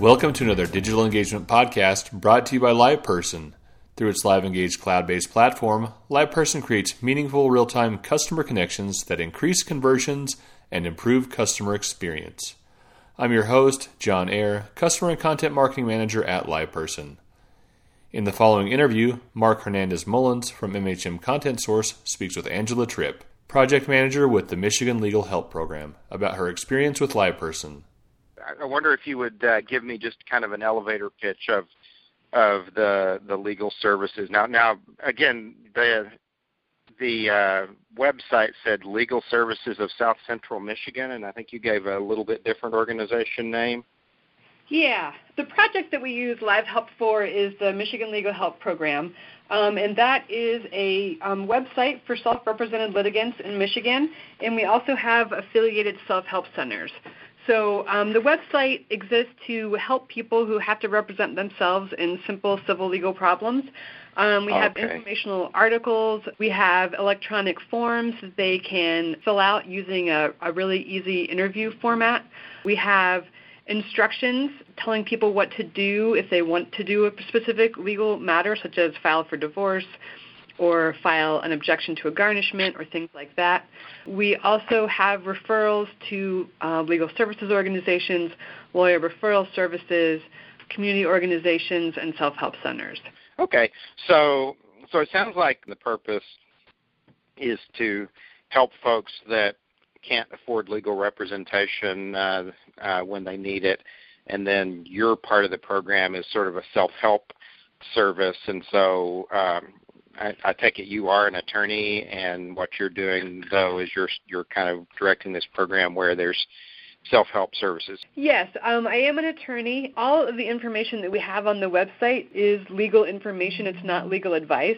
Welcome to another digital engagement podcast brought to you by LivePerson. Through its Live Engage cloud based platform, LivePerson creates meaningful real time customer connections that increase conversions and improve customer experience. I'm your host, John Ayer, Customer and Content Marketing Manager at LivePerson. In the following interview, Mark Hernandez Mullins from MHM Content Source speaks with Angela Tripp, Project Manager with the Michigan Legal Help Program, about her experience with LivePerson. I wonder if you would uh, give me just kind of an elevator pitch of of the the legal services. Now, now again, the the uh, website said Legal Services of South Central Michigan, and I think you gave a little bit different organization name. Yeah, the project that we use Live Help for is the Michigan Legal Help Program, um, and that is a um, website for self-represented litigants in Michigan, and we also have affiliated self-help centers. So um, the website exists to help people who have to represent themselves in simple civil legal problems. Um, we have informational articles. We have electronic forms that they can fill out using a, a really easy interview format. We have instructions telling people what to do if they want to do a specific legal matter, such as file for divorce, or file an objection to a garnishment or things like that. We also have referrals to uh, legal services organizations, lawyer referral services, community organizations, and self-help centers. Okay, so so it sounds like the purpose is to help folks that can't afford legal representation uh, uh, when they need it, and then your part of the program is sort of a self-help service, and so um, I, I take it you are an attorney, and what you're doing though is you're you're kind of directing this program where there's self-help services. Yes, um, I am an attorney. All of the information that we have on the website is legal information. It's not legal advice.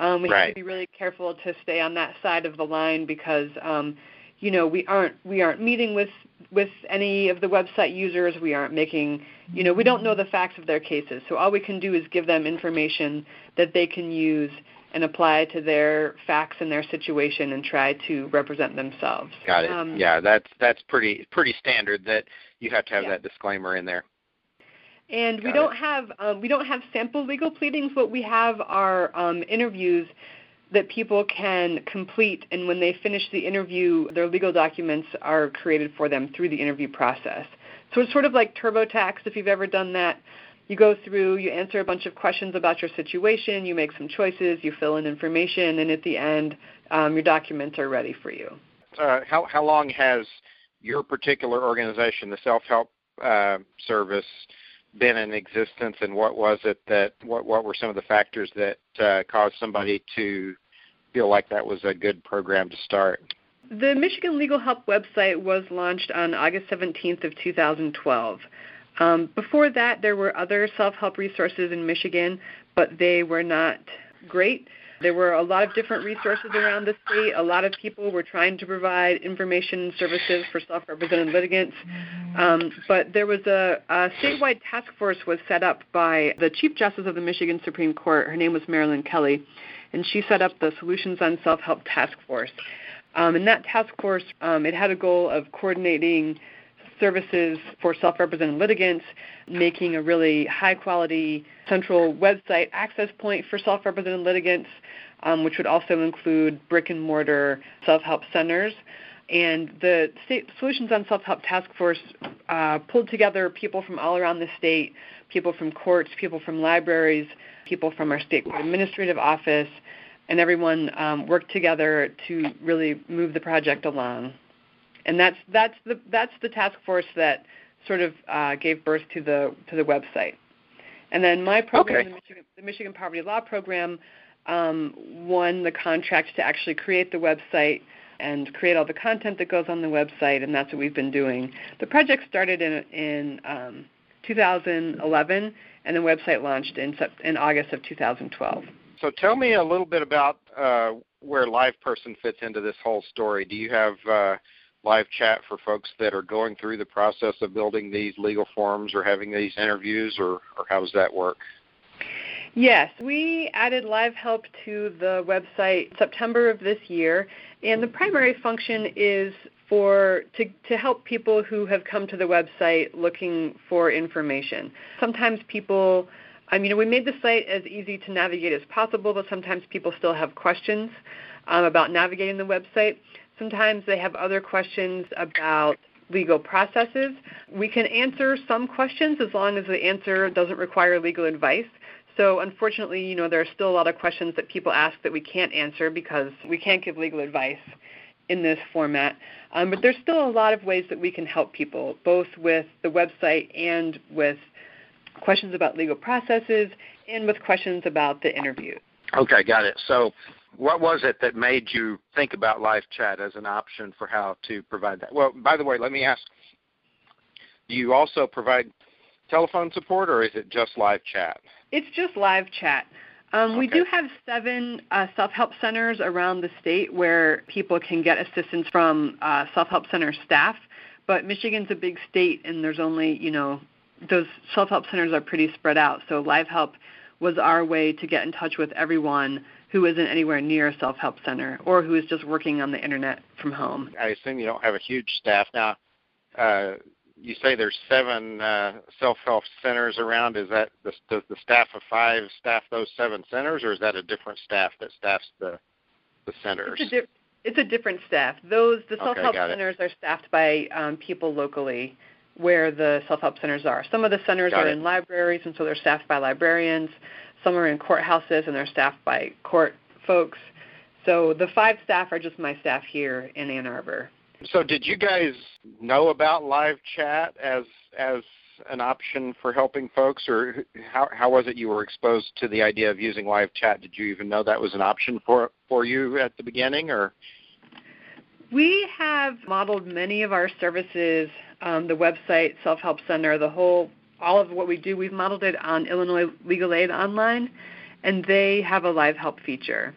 Um, we right. have to be really careful to stay on that side of the line because um, you know we aren't we aren't meeting with with any of the website users. We aren't making you know we don't know the facts of their cases. So all we can do is give them information that they can use and apply to their facts and their situation and try to represent themselves. Got it. Um, yeah, that's that's pretty pretty standard that you have to have yeah. that disclaimer in there. And Got we don't it. have um, we don't have sample legal pleadings. What we have are um, interviews that people can complete, and when they finish the interview, their legal documents are created for them through the interview process. So it's sort of like TurboTax if you've ever done that you go through, you answer a bunch of questions about your situation, you make some choices, you fill in information, and at the end, um, your documents are ready for you. Uh, how how long has your particular organization, the Self Help uh, Service, been in existence, and what was it that what what were some of the factors that uh, caused somebody to feel like that was a good program to start? The Michigan Legal Help website was launched on August 17th of 2012. Um, before that, there were other self-help resources in Michigan, but they were not great. There were a lot of different resources around the state. A lot of people were trying to provide information and services for self-represented litigants, um, but there was a, a statewide task force was set up by the Chief Justice of the Michigan Supreme Court. Her name was Marilyn Kelly, and she set up the Solutions on Self-Help Task Force. Um, and that task force, um, it had a goal of coordinating services for self-represented litigants, making a really high-quality central website access point for self-represented litigants, um, which would also include brick-and-mortar self-help centers. And the State Solutions on Self-Help Task Force uh, pulled together people from all around the state, people from courts, people from libraries, people from our state administrative office, and everyone um, worked together to really move the project along and that's that's the that's the task force that sort of uh, gave birth to the to the website. And then my program, okay. the, Michigan, the Michigan Poverty Law Program, um, won the contract to actually create the website and create all the content that goes on the website, and that's what we've been doing. The project started in in um, 2011, and the website launched in in August of 2012. So tell me a little bit about uh, where LivePerson fits into this whole story. Do you have uh, live chat for folks that are going through the process of building these legal forms or having these interviews, or, or how does that work? Yes, we added Live Help to the website September of this year, and the primary function is for to, to help people who have come to the website looking for information. Sometimes people I mean, we made the site as easy to navigate as possible, but sometimes people still have questions um, about navigating the website. Sometimes they have other questions about legal processes. We can answer some questions as long as the answer doesn't require legal advice. So unfortunately, you know, there are still a lot of questions that people ask that we can't answer because we can't give legal advice in this format. Um, but there's still a lot of ways that we can help people, both with the website and with questions about legal processes and with questions about the interview. Okay, got it. So what was it that made you think about live chat as an option for how to provide that? Well, by the way, let me ask do you also provide telephone support or is it just live chat? It's just live chat. Um, okay. We do have seven uh, self help centers around the state where people can get assistance from uh, self help center staff. But Michigan's a big state, and there's only you know those self help centers are pretty spread out. So Live Help was our way to get in touch with everyone who isn't anywhere near a self help center or who is just working on the internet from home. I assume you don't have a huge staff now. Uh, you say there's seven uh, self help centers around. Is that the, does the staff of five staff those seven centers, or is that a different staff that staffs the the centers? It's a, di- it's a different staff. Those the self help okay, centers are staffed by um, people locally where the self-help centers are. Some of the centers Got are it. in libraries, and so they're staffed by librarians. Some are in courthouses, and they're staffed by court folks. So the five staff are just my staff here in Ann Arbor. So did you guys know about live chat as as an option for helping folks, or how how was it you were exposed to the idea of using live chat? Did you even know that was an option for for you at the beginning, or? We have modeled many of our services, um, the website, Self Help Center, the whole, all of what we do, we've modeled it on Illinois Legal Aid Online, and they have a live help feature.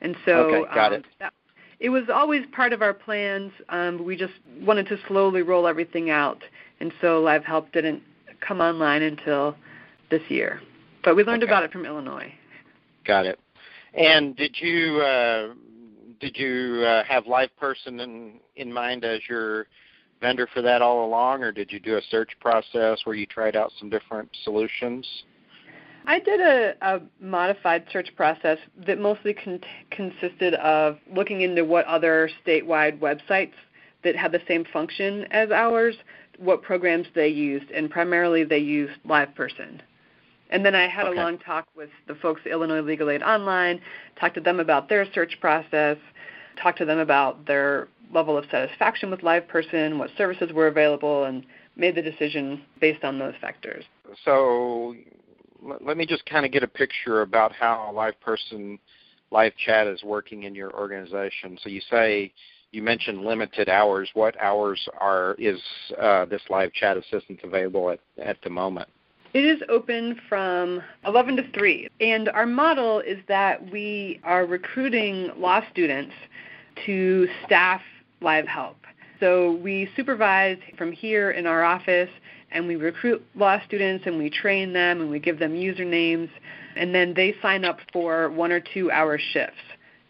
And so okay, got um, it. That, it was always part of our plans. Um, we just wanted to slowly roll everything out, and so Live Help didn't come online until this year. But we learned Okay. about it from Illinois. Got it. And did you uh, did you uh, have live person in in mind as your vendor for that all along, or did you do a search process where you tried out some different solutions? I did a, a modified search process that mostly con- consisted of looking into what other statewide websites that had the same function as ours, what programs they used, and primarily they used LivePerson. And then I had Okay. a long talk with the folks at Illinois Legal Aid Online, talked to them about their search process, talked to them about their level of satisfaction with live person, what services were available, and made the decision based on those factors. So let, let me just kind of get a picture about how live person live chat is working in your organization. So you say you mentioned limited hours. What hours are is uh, this live chat assistance available at, at the moment? It is open from 11 to 3, and our model is that we are recruiting law students to staff Live Help. So we supervise from here in our office, and we recruit law students and we train them and we give them usernames, and then they sign up for one or two hour shifts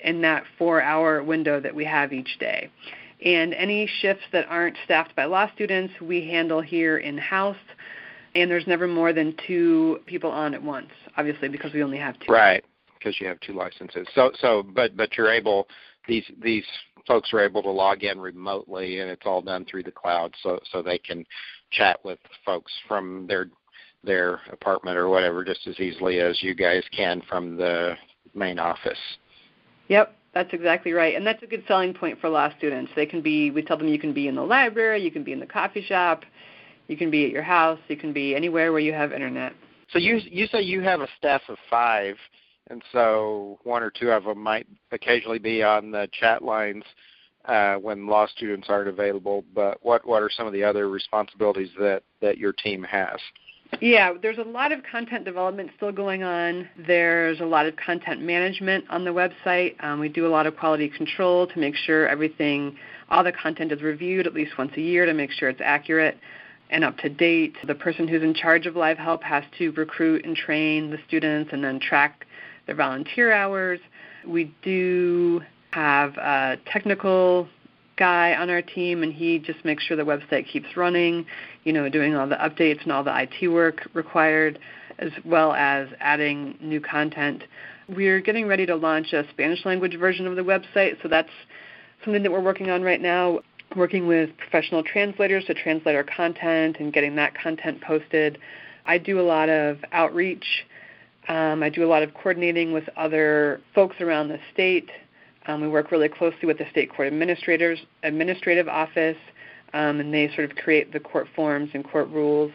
in that four hour window that we have each day. And any shifts that aren't staffed by law students, we handle here in house and there's never more than two people on at once, obviously because we only have two. Right, because you have two licenses. So, so, but but you're able these these folks are able to log in remotely, and it's all done through the cloud, so so they can chat with folks from their their apartment or whatever just as easily as you guys can from the main office. Yep, that's exactly right. And that's a good selling point for law students. They can be we tell them you can be in the library, you can be in the coffee shop, you can be at your house, you can be anywhere where you have internet. So you you say you have a staff of five, and so one or two of them might occasionally be on the chat lines uh, when law students aren't available. But what what are some of the other responsibilities that that your team has? Yeah, there's a lot of content development still going on. There's a lot of content management on the website. Um, we do a lot of quality control to make sure everything, all the content is reviewed at least once a year to make sure it's accurate. and up to date. The person who's in charge of Live Help has to recruit and train the students and then track their volunteer hours. We do have a technical guy on our team and he just makes sure the website keeps running, you know, doing all the updates and all the IT work required as well as adding new content. We're getting ready to launch a Spanish language version of the website, so that's something that we're working on right now, working with professional translators to translate our content and getting that content posted. I do a lot of outreach. Um, I do a lot of coordinating with other folks around the state. Um, we work really closely with the state court administrators, administrative office, um, and they sort of create the court forms and court rules.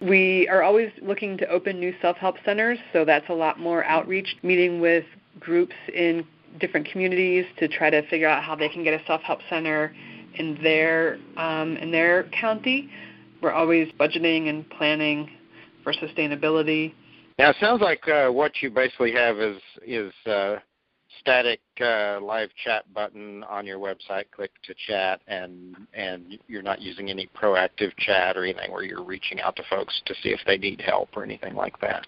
We are always looking to open new self help centers, so that's a lot more outreach, meeting with groups in different communities to try to figure out how they can get a self help center in their um, in their county. We're always budgeting and planning for sustainability. Now it sounds like uh, what you basically have is is uh, static uh, live chat button on your website. Click to chat, and and you're not using any proactive chat or anything where you're reaching out to folks to see if they need help or anything like that.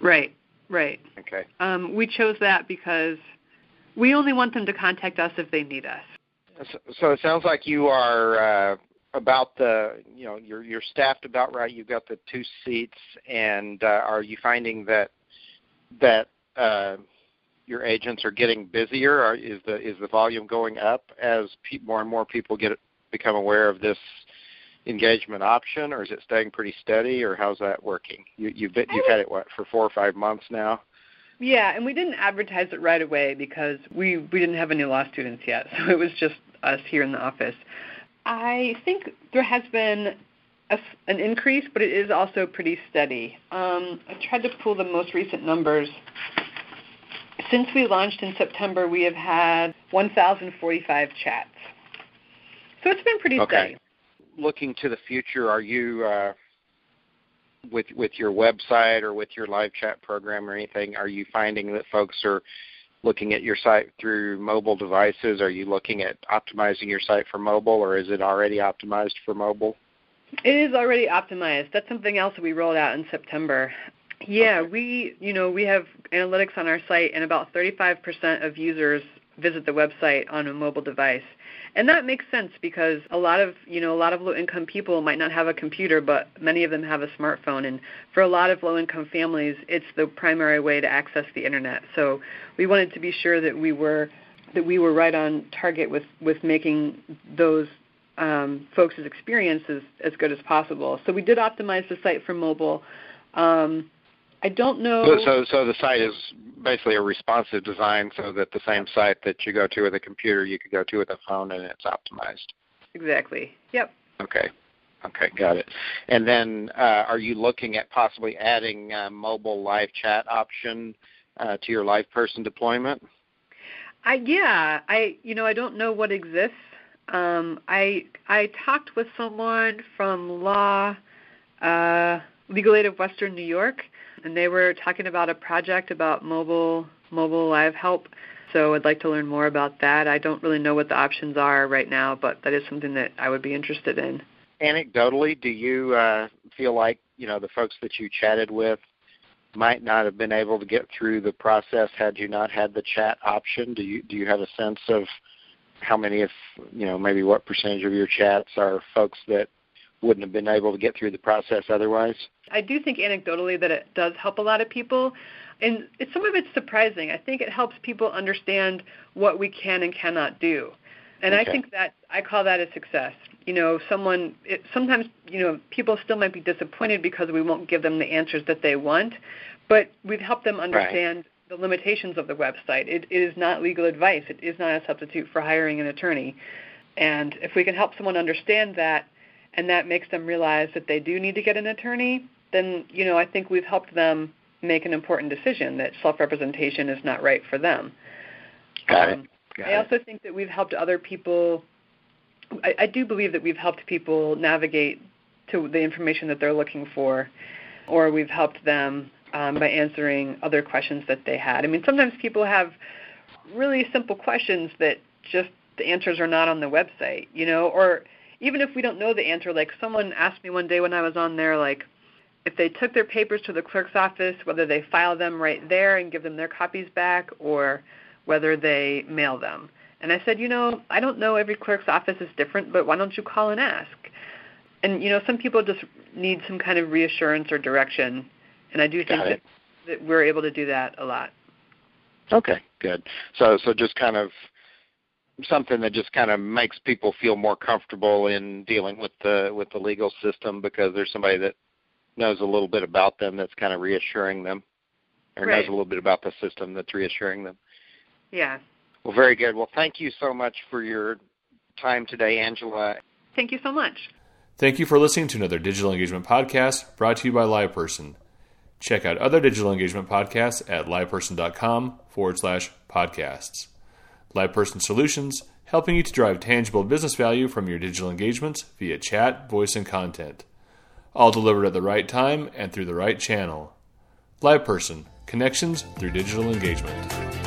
Right. Right. Okay. Um, we chose that because we only want them to contact us if they need us. So, so it sounds like you are uh, about the you know you're you're staffed about right. You've got the two seats, and uh, are you finding that that uh, your agents are getting busier? Or is the is the volume going up as pe- more and more people get become aware of this engagement option, or is it staying pretty steady, or how's that working? You, you've been, you've had it what for four or five months now. Yeah, and we didn't advertise it right away because we we didn't have any law students yet, so it was just us here in the office. I think there has been a, an increase, but it is also pretty steady. Um, I tried to pull the most recent numbers. Since we launched in September, we have had 1,045 chats. So it's been pretty okay. steady. Looking to the future, are you uh, with with your website or with your live chat program or anything? Are you finding that folks are looking at your site through mobile devices? Are you looking at optimizing your site for mobile, or is it already optimized for mobile? It is already optimized. That's something else that we rolled out in September. Yeah, Okay. we you know we have analytics on our site, and about 35% of users visit the website on a mobile device, and that makes sense because a lot of you know a lot of low-income people might not have a computer, but many of them have a smartphone, and for a lot of low-income families, it's the primary way to access the internet. So we wanted to be sure that we were that we were right on target with with making those um, folks' experiences as good as possible. So we did optimize the site for mobile. Um, I don't know. So, so, the site is basically a responsive design, so that the same site that you go to with a computer, you could go to with a phone, and it's optimized. Exactly. Yep. Okay. Okay, got it. And then, uh, are you looking at possibly adding a mobile live chat option uh, to your live person deployment? I yeah. I you know I don't know what exists. Um, I I talked with someone from Law uh, Legal Aid of Western New York, and they were talking about a project about mobile mobile live help. So I'd like to learn more about that. I don't really know what the options are right now, but that is something that I would be interested in. Anecdotally, do you uh, feel like you know the folks that you chatted with might not have been able to get through the process had you not had the chat option? Do you do you have a sense of how many of you know maybe what percentage of your chats are folks that wouldn't have been able to get through the process otherwise? I do think anecdotally that it does help a lot of people. And it's, some of it's surprising. I think it helps people understand what we can and cannot do. And Okay. I think that I call that a success. You know, someone it, sometimes you know people still might be disappointed because we won't give them the answers that they want, but we've helped them understand the limitations of the website. It, it is not legal advice. It is not a substitute for hiring an attorney. And if we can help someone understand that, and that makes them realize that they do need to get an attorney, then you know I think we've helped them make an important decision that self-representation is not right for them. Got Um, it. Got I it. also think that we've helped other people. I, I do believe that we've helped people navigate to the information that they're looking for, or we've helped them um, by answering other questions that they had. I mean, sometimes people have really simple questions that just the answers are not on the website, you know, or even if we don't know the answer, like someone asked me one day when I was on there, like if they took their papers to the clerk's office, whether they file them right there and give them their copies back, or whether they mail them. And I said, you know, I don't know. Every clerk's office is different, but why don't you call and ask? And you know, some people just need some kind of reassurance or direction, and I do think that, that we're able to do that a lot. Okay, good. So, so just kind of something that just kind of makes people feel more comfortable in dealing with the with the legal system because there's somebody that knows a little bit about them that's kind of reassuring them, or right. knows a little bit about the system that's reassuring them. Yeah. Well, very good. Well, thank you so much for your time today, Angela. Thank you so much. Thank you for listening to another Digital Engagement Podcast brought to you by LivePerson. Check out other digital engagement podcasts at liveperson.com forward slash podcasts. LivePerson Solutions, helping you to drive tangible business value from your digital engagements via chat, voice, and content. All delivered at the right time and through the right channel. LivePerson, connections through digital engagement.